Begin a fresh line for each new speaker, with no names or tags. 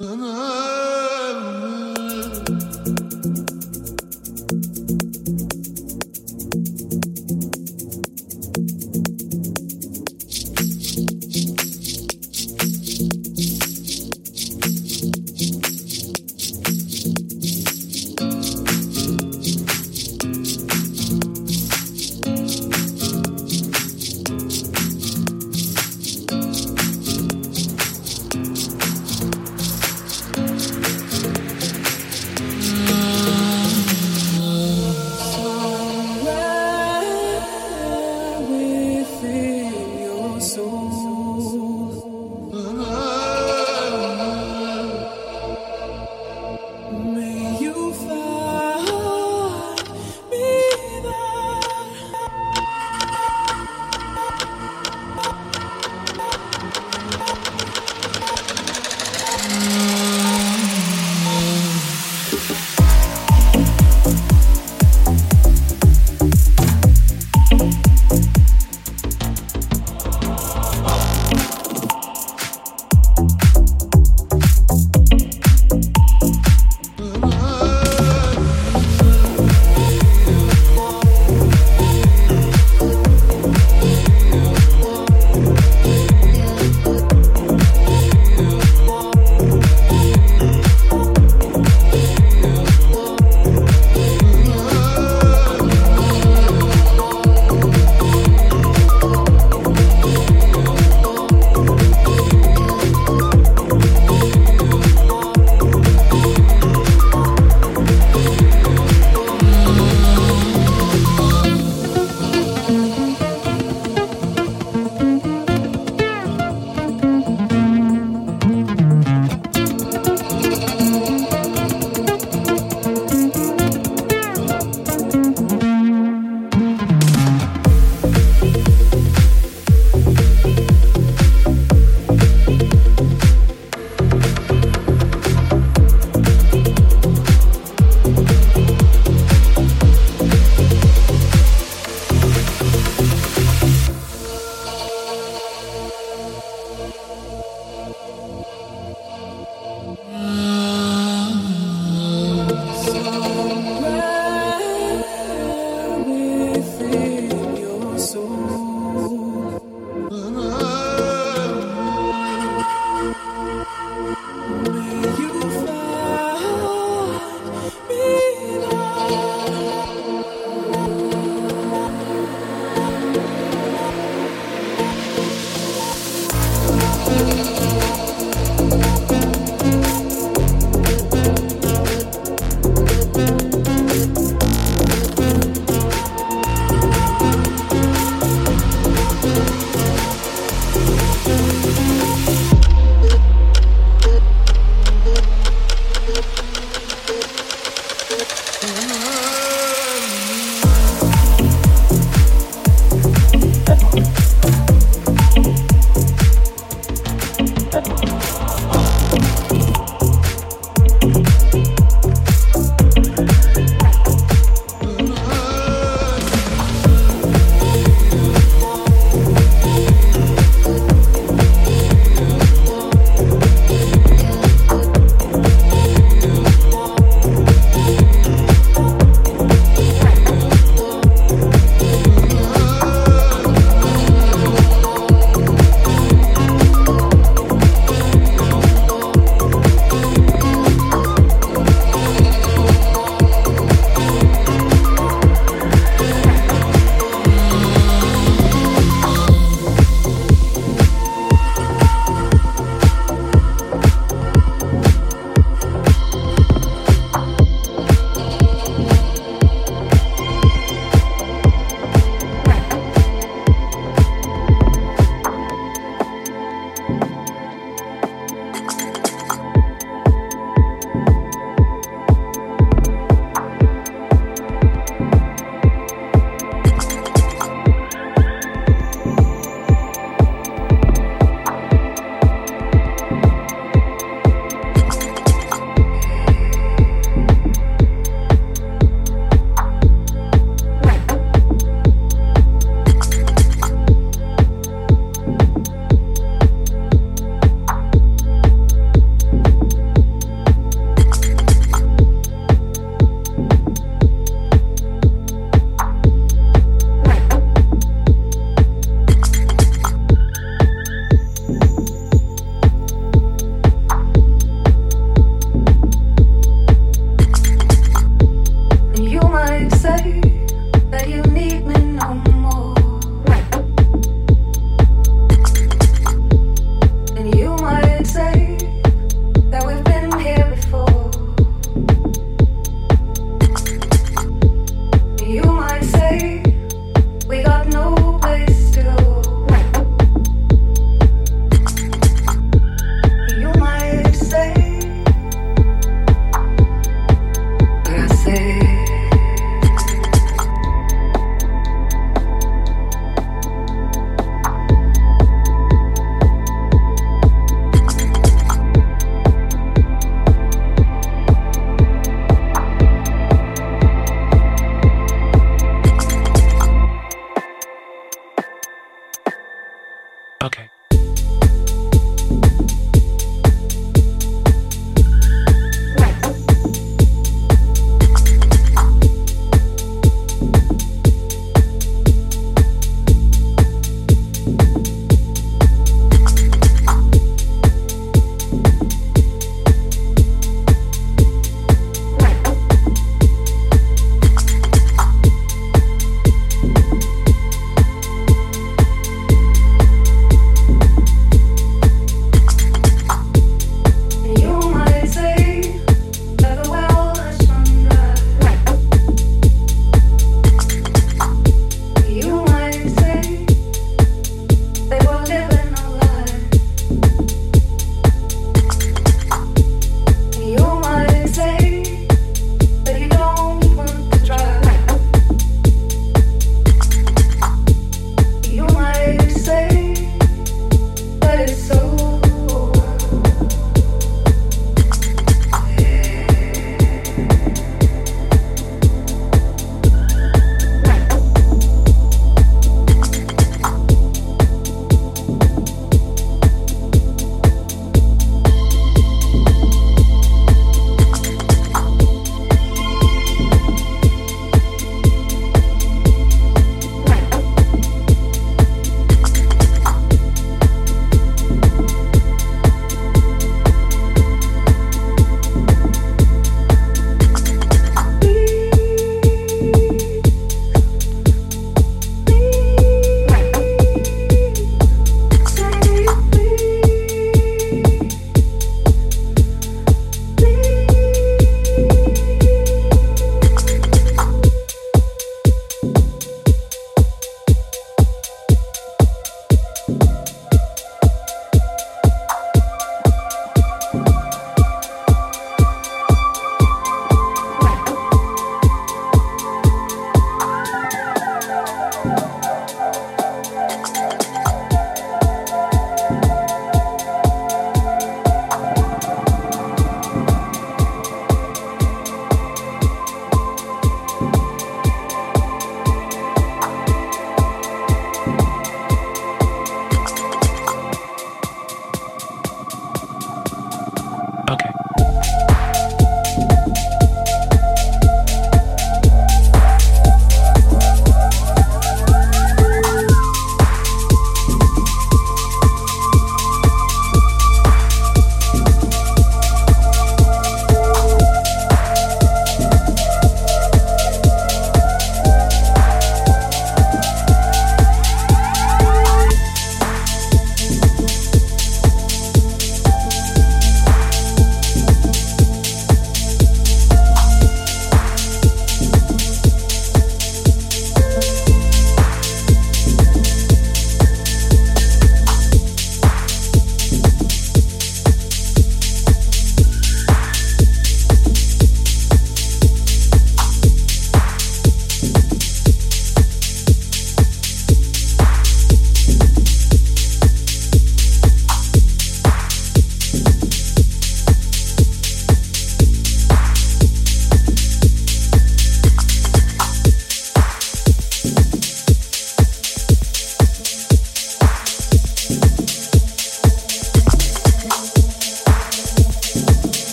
Uh-huh.